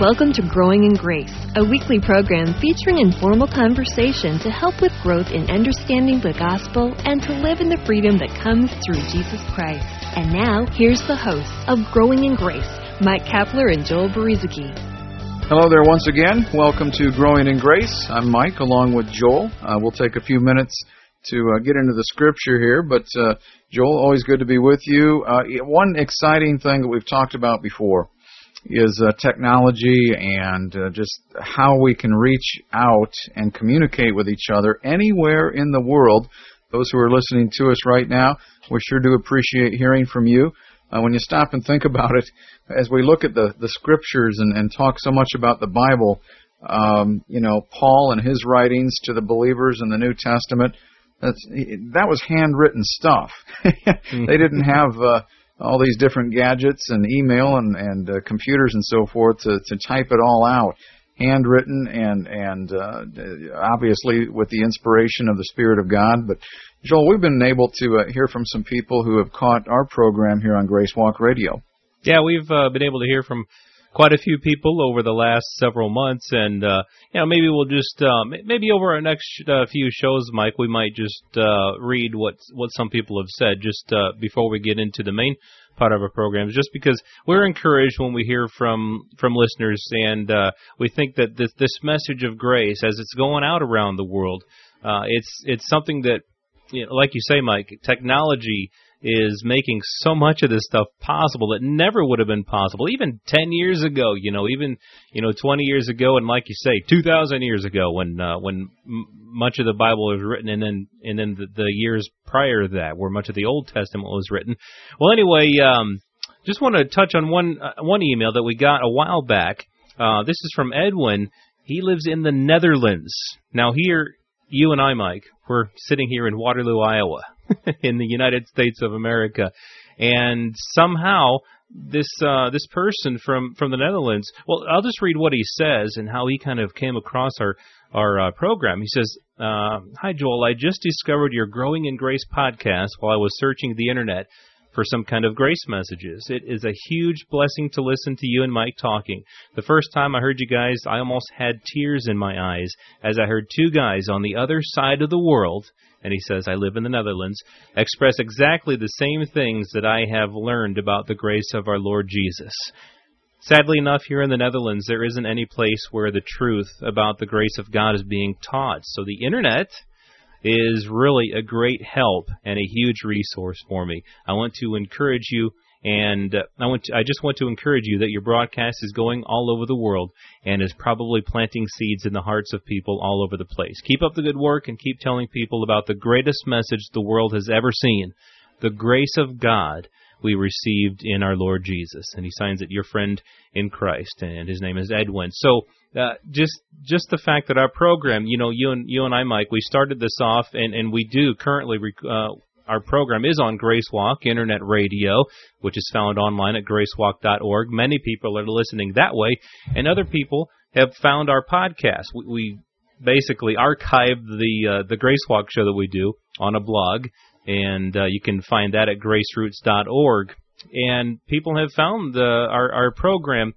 Welcome to Growing in Grace, a weekly program featuring informal conversation to help with growth in understanding the gospel and to live in the freedom that comes through Jesus Christ. And now, here's the hosts of Growing in Grace, Mike Kapler and Joel Brueseke. Hello there once again. Welcome to Growing in Grace. I'm Mike along with Joel. Uh, we'll take a few minutes to uh, get into the scripture here, but uh, Joel, always good to be with you. Uh, one exciting thing that we've talked about before is uh, technology and uh, just how we can reach out and communicate with each other anywhere in the world. Those who are listening to us right now, we sure do appreciate hearing from you. Uh, when you stop and think about it, as we look at the, the scriptures and, and talk so much about the Bible, um, you know, Paul and his writings to the believers in the New Testament, that's, that was handwritten stuff. they didn't have uh, all these different gadgets and email and, and uh, computers and so forth to, to type it all out, handwritten and and uh, obviously with the inspiration of the Spirit of God. But Joel, we've been able to uh, hear from some people who have caught our program here on Grace Walk Radio. Yeah, we've uh, been able to hear from quite a few people over the last several months, and uh, you know maybe we'll just uh, maybe over our next uh, few shows, Mike, we might just uh, read what what some people have said just uh, before we get into the main part of our programs, just because we're encouraged when we hear from from listeners, and uh, we think that this this message of grace, as it's going out around the world, uh, it's it's something that, you know, like you say, Mike, technology is making so much of this stuff possible that never would have been possible even 10 years ago you know even you know 20 years ago and like you say 2000 years ago when uh, when m- much of the bible was written and then and then the, the years prior to that where much of the old testament was written. Well anyway um just want to touch on one uh, one email that we got a while back. Uh this is from Edwin. He lives in the Netherlands. Now here you and I Mike we're sitting here in Waterloo Iowa in the United States of America, and somehow this uh, this person from from the Netherlands. Well, I'll just read what he says and how he kind of came across our our uh, program. He says, uh, "Hi Joel, I just discovered your Growing in Grace podcast while I was searching the internet." For some kind of grace messages. It is a huge blessing to listen to you and Mike talking. The first time I heard you guys, I almost had tears in my eyes as I heard two guys on the other side of the world and he says, I live in the Netherlands, express exactly the same things that I have learned about the grace of our Lord Jesus. Sadly enough, here in the Netherlands, there isn't any place where the truth about the grace of God is being taught. So the internet is really a great help and a huge resource for me. I want to encourage you and uh, I want to, I just want to encourage you that your broadcast is going all over the world and is probably planting seeds in the hearts of people all over the place. Keep up the good work and keep telling people about the greatest message the world has ever seen, the grace of God we received in our Lord Jesus. And he signs it, your friend in Christ, and his name is Edwin. So uh, just just the fact that our program, you know, you and you and I, Mike, we started this off, and and we do currently. Uh, our program is on Gracewalk Internet Radio, which is found online at gracewalk.org. Many people are listening that way, and other people have found our podcast. We, we basically archived the uh, the Gracewalk show that we do on a blog, and uh, you can find that at graceroots.org. And people have found the, our our program,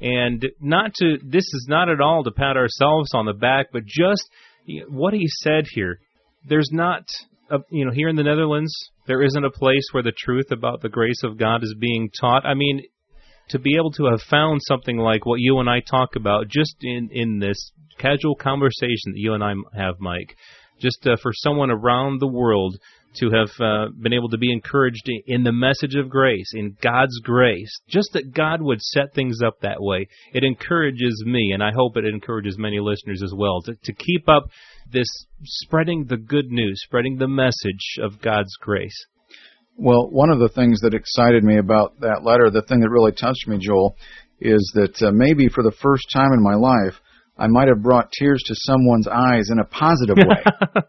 and not to this is not at all to pat ourselves on the back, but just what he said here. There's not uh, you know, here in the Netherlands, there isn't a place where the truth about the grace of God is being taught. I mean, to be able to have found something like what you and I talk about just in in this casual conversation that you and I have, Mike, just uh, for someone around the world to have uh, been able to be encouraged in the message of grace, in God's grace, just that God would set things up that way. It encourages me, and I hope it encourages many listeners as well, to, to keep up this spreading the good news, spreading the message of God's grace. Well, one of the things that excited me about that letter, the thing that really touched me, Joel, is that uh, maybe for the first time in my life, I might have brought tears to someone's eyes in a positive way.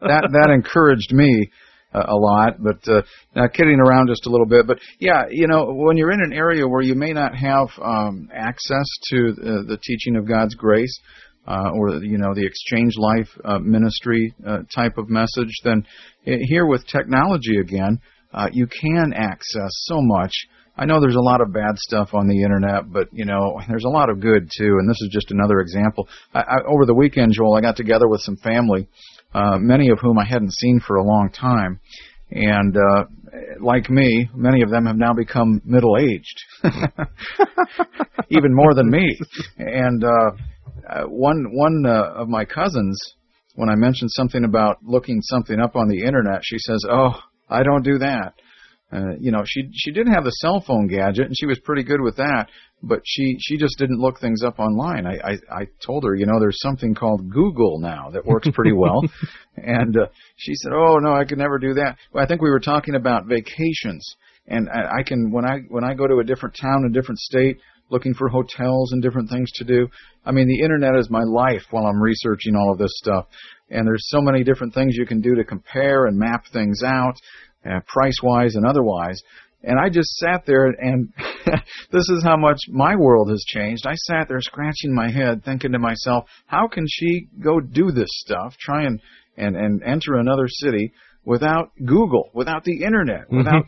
that that encouraged me uh, a lot. But uh, now kidding around just a little bit. But yeah, you know, when you're in an area where you may not have um, access to uh, the teaching of God's grace, uh, or you know the exchange life uh, ministry uh, type of message, then here with technology again, uh, you can access so much. I know there's a lot of bad stuff on the internet, but you know there's a lot of good too. And this is just another example. I, I, over the weekend, Joel, I got together with some family, uh, many of whom I hadn't seen for a long time, and uh, like me, many of them have now become middle aged, even more than me. And uh, uh, one one uh, of my cousins, when I mentioned something about looking something up on the internet, she says, "Oh, I don't do that." Uh, you know, she she did have the cell phone gadget, and she was pretty good with that. But she she just didn't look things up online. I I, I told her, you know, there's something called Google now that works pretty well, and uh, she said, "Oh no, I could never do that." Well, I think we were talking about vacations, and I, I can when I when I go to a different town, a different state, looking for hotels and different things to do. I mean, the internet is my life while I'm researching all of this stuff. And there's so many different things you can do to compare and map things out uh, price wise and otherwise. And I just sat there and this is how much my world has changed. I sat there scratching my head thinking to myself, how can she go do this stuff, try and, and, and enter another city without Google, without the internet, mm-hmm. without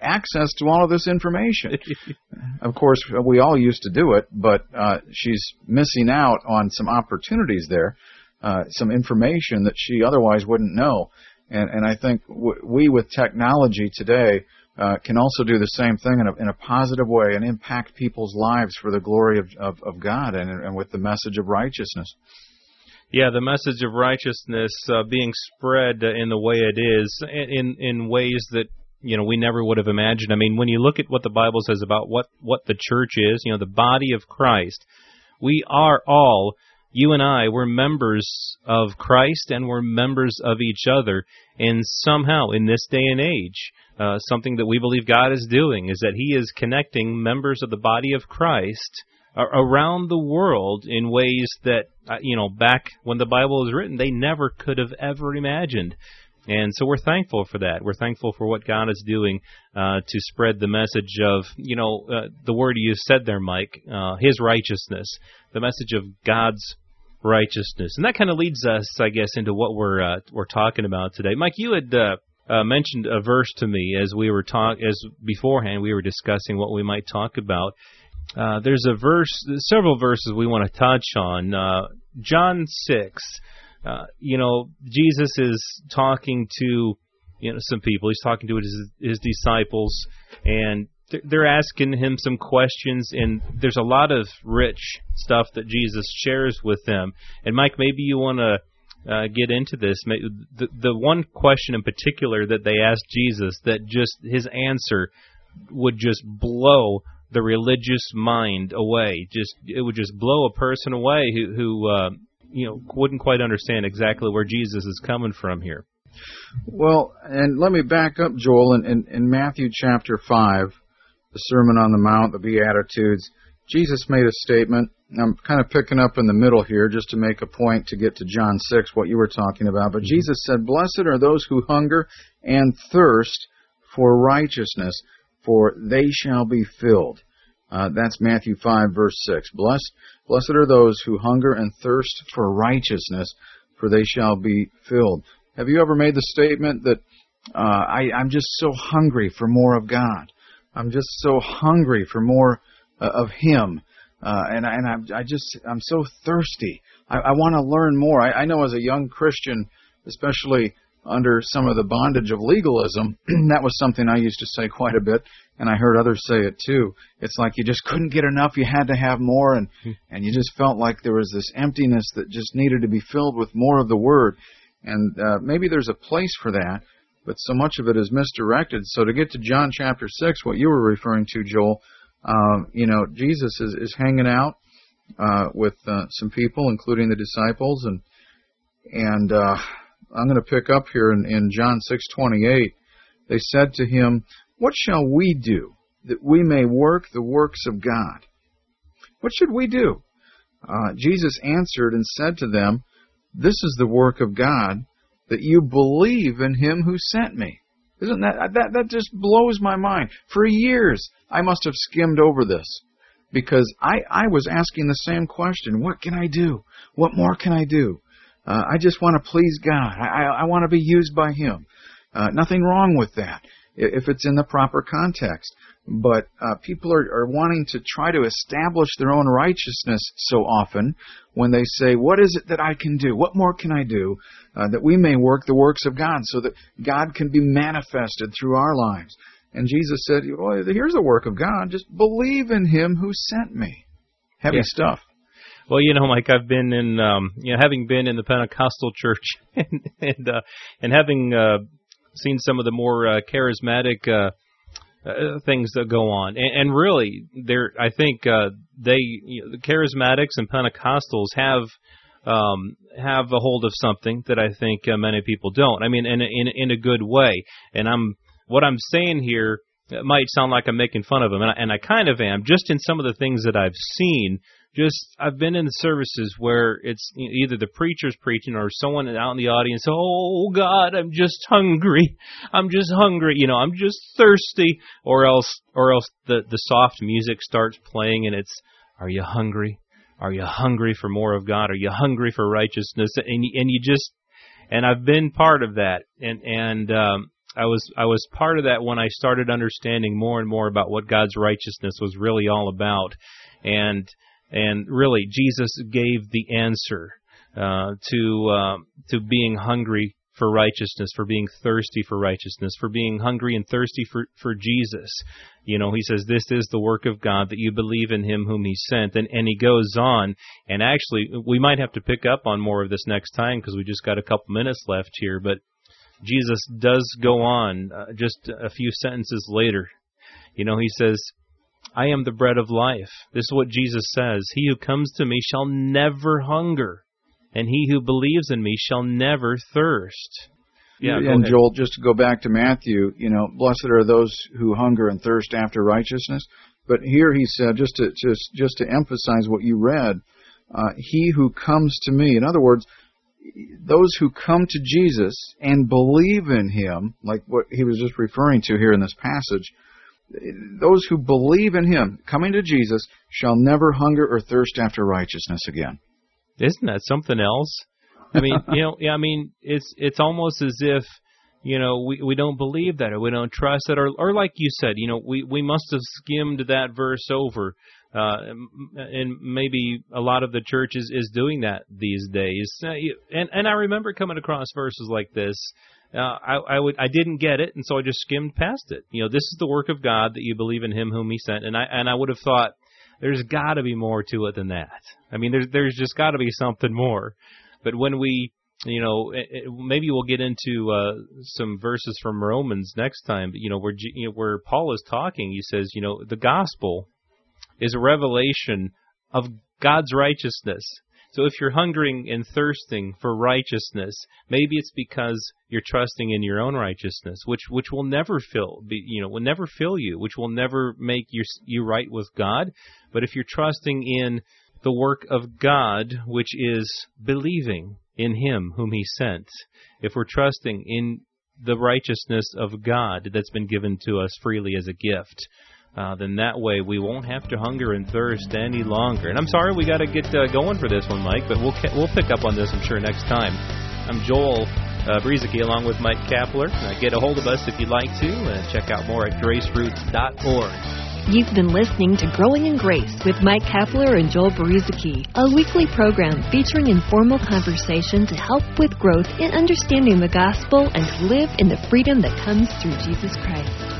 access to all of this information. of course, we all used to do it, but uh, she's missing out on some opportunities there, uh, some information that she otherwise wouldn't know. And, and I think w- we, with technology today, uh, can also do the same thing in a, in a positive way and impact people's lives for the glory of, of, of God and, and with the message of righteousness. Yeah, the message of righteousness uh, being spread in the way it is, in in ways that you know we never would have imagined. I mean, when you look at what the Bible says about what what the church is, you know, the body of Christ, we are all you and I, we're members of Christ and we're members of each other. And somehow, in this day and age, uh, something that we believe God is doing is that He is connecting members of the body of Christ around the world in ways that, uh, you know, back when the Bible was written, they never could have ever imagined. And so we're thankful for that. We're thankful for what God is doing uh, to spread the message of, you know, uh, the word you said there, Mike, uh, His righteousness, the message of God's righteousness, and that kind of leads us, I guess, into what we're uh, we're talking about today. Mike, you had uh, uh, mentioned a verse to me as we were talk as beforehand we were discussing what we might talk about. There's a verse, several verses we want to touch on. John six. Uh, you know, Jesus is talking to you know some people. He's talking to his his disciples, and they're asking him some questions, and there's a lot of rich stuff that Jesus shares with them. And Mike, maybe you want to uh, get into this. The, the one question in particular that they asked Jesus that just his answer would just blow the religious mind away. Just it would just blow a person away who who uh, you know wouldn't quite understand exactly where Jesus is coming from here. Well, and let me back up, Joel, in, in, in Matthew chapter five the Sermon on the Mount, the Beatitudes, Jesus made a statement. I'm kind of picking up in the middle here just to make a point to get to John 6, what you were talking about. But mm-hmm. Jesus said, Blessed are those who hunger and thirst for righteousness, for they shall be filled. Uh, that's Matthew 5, verse 6. Blessed, blessed are those who hunger and thirst for righteousness, for they shall be filled. Have you ever made the statement that uh, I, I'm just so hungry for more of God? I'm just so hungry for more uh, of Him, uh, and I, and I, I just I'm so thirsty. I, I want to learn more. I, I know as a young Christian, especially under some of the bondage of legalism, that was something I used to say quite a bit, and I heard others say it too. It's like you just couldn't get enough; you had to have more, and hmm. and you just felt like there was this emptiness that just needed to be filled with more of the Word. And uh, maybe there's a place for that, but so much of it is misdirected. So to get to John chapter 6, what you were referring to, Joel, um, you know, Jesus is, is hanging out uh, with uh, some people, including the disciples, and and uh, I'm going to pick up here in, in John 6:28. They said to him, "What shall we do that we may work the works of God?" What should we do? Uh, Jesus answered and said to them, "This is the work of God, that you believe in him who sent me. Isn't that that that just blows my mind? For years I must have skimmed over this because I I was asking the same question, what can I do? What more can I do? Uh, I just want to please God. I I, I want to be used by him. Uh, nothing wrong with that. if it's in the proper context. But uh, people are, are wanting to try to establish their own righteousness so often when they say, What is it that I can do? What more can I do? Uh, that we may work the works of God so that God can be manifested through our lives. And Jesus said, well, Here's the work of God. Just believe in Him who sent me. Heavy yeah. stuff. Well, you know, Mike, I've been in, um, you know, having been in the Pentecostal church and and, uh, and having uh, seen some of the more uh, charismatic uh, uh, things that go on, and, and really, there, I think uh, they, you know, the charismatics and Pentecostals have um, have a hold of something that I think uh, many people don't. I mean, in a, in in a good way. And I'm what I'm saying here might sound like I'm making fun of them, and I, and I kind of am, just in some of the things that I've seen just I've been in services where it's either the preacher's preaching or someone out in the audience. Oh God, I'm just hungry. I'm just hungry. You know, I'm just thirsty. Or else, or else the the soft music starts playing and it's, Are you hungry? Are you hungry for more of God? Are you hungry for righteousness? And and you just and I've been part of that. And and um, I was I was part of that when I started understanding more and more about what God's righteousness was really all about. And and really, Jesus gave the answer uh, to uh, to being hungry for righteousness, for being thirsty for righteousness, for being hungry and thirsty for, for Jesus. You know, he says, This is the work of God, that you believe in him whom he sent. And, and he goes on, and actually, we might have to pick up on more of this next time because we just got a couple minutes left here. But Jesus does go on uh, just a few sentences later. You know, he says, I am the bread of life. This is what Jesus says. He who comes to me shall never hunger, and he who believes in me shall never thirst. Yeah, and Joel, just to go back to Matthew, you know, blessed are those who hunger and thirst after righteousness. But here he said, just to just just to emphasize what you read, uh, he who comes to me. In other words, those who come to Jesus and believe in him, like what he was just referring to here in this passage, those who believe in him, coming to Jesus, shall never hunger or thirst after righteousness again. Isn't that something else? I mean, you know, yeah, I mean, it's it's almost as if you know we we don't believe that or we don't trust that or or like you said, you know, we we must have skimmed that verse over. Uh, and maybe a lot of the churches is doing that these days. And and I remember coming across verses like this uh, I, I would I didn't get it, and so I just skimmed past it. You know, this is the work of God that you believe in Him whom He sent, and I and I would have thought there's got to be more to it than that. I mean, there's there's just got to be something more. But when we you know, it, it, maybe we'll get into uh, some verses from Romans next time. But you know, where you know, where Paul is talking, he says, you know, the gospel is a revelation of God's righteousness. So if you're hungering and thirsting for righteousness, maybe it's because you're trusting in your own righteousness, which which will never fill, you know, will never fill you, which will never make you you right with God. But if you're trusting in the work of God, which is believing in Him whom He sent, if we're trusting in the righteousness of God that's been given to us freely as a gift, uh, then that way we won't have to hunger and thirst any longer. And I'm sorry we got to get uh, going for this one, Mike, but we'll we'll pick up on this, I'm sure, next time. I'm Joel uh, along with Mike Kapler. Uh, get a hold of us if you'd like to, and check out more at graceroots.org. You've been listening to Growing in Grace with Mike Kapler and Joel Brueseke, a weekly program featuring informal conversation to help with growth in understanding the gospel and to live in the freedom that comes through Jesus Christ.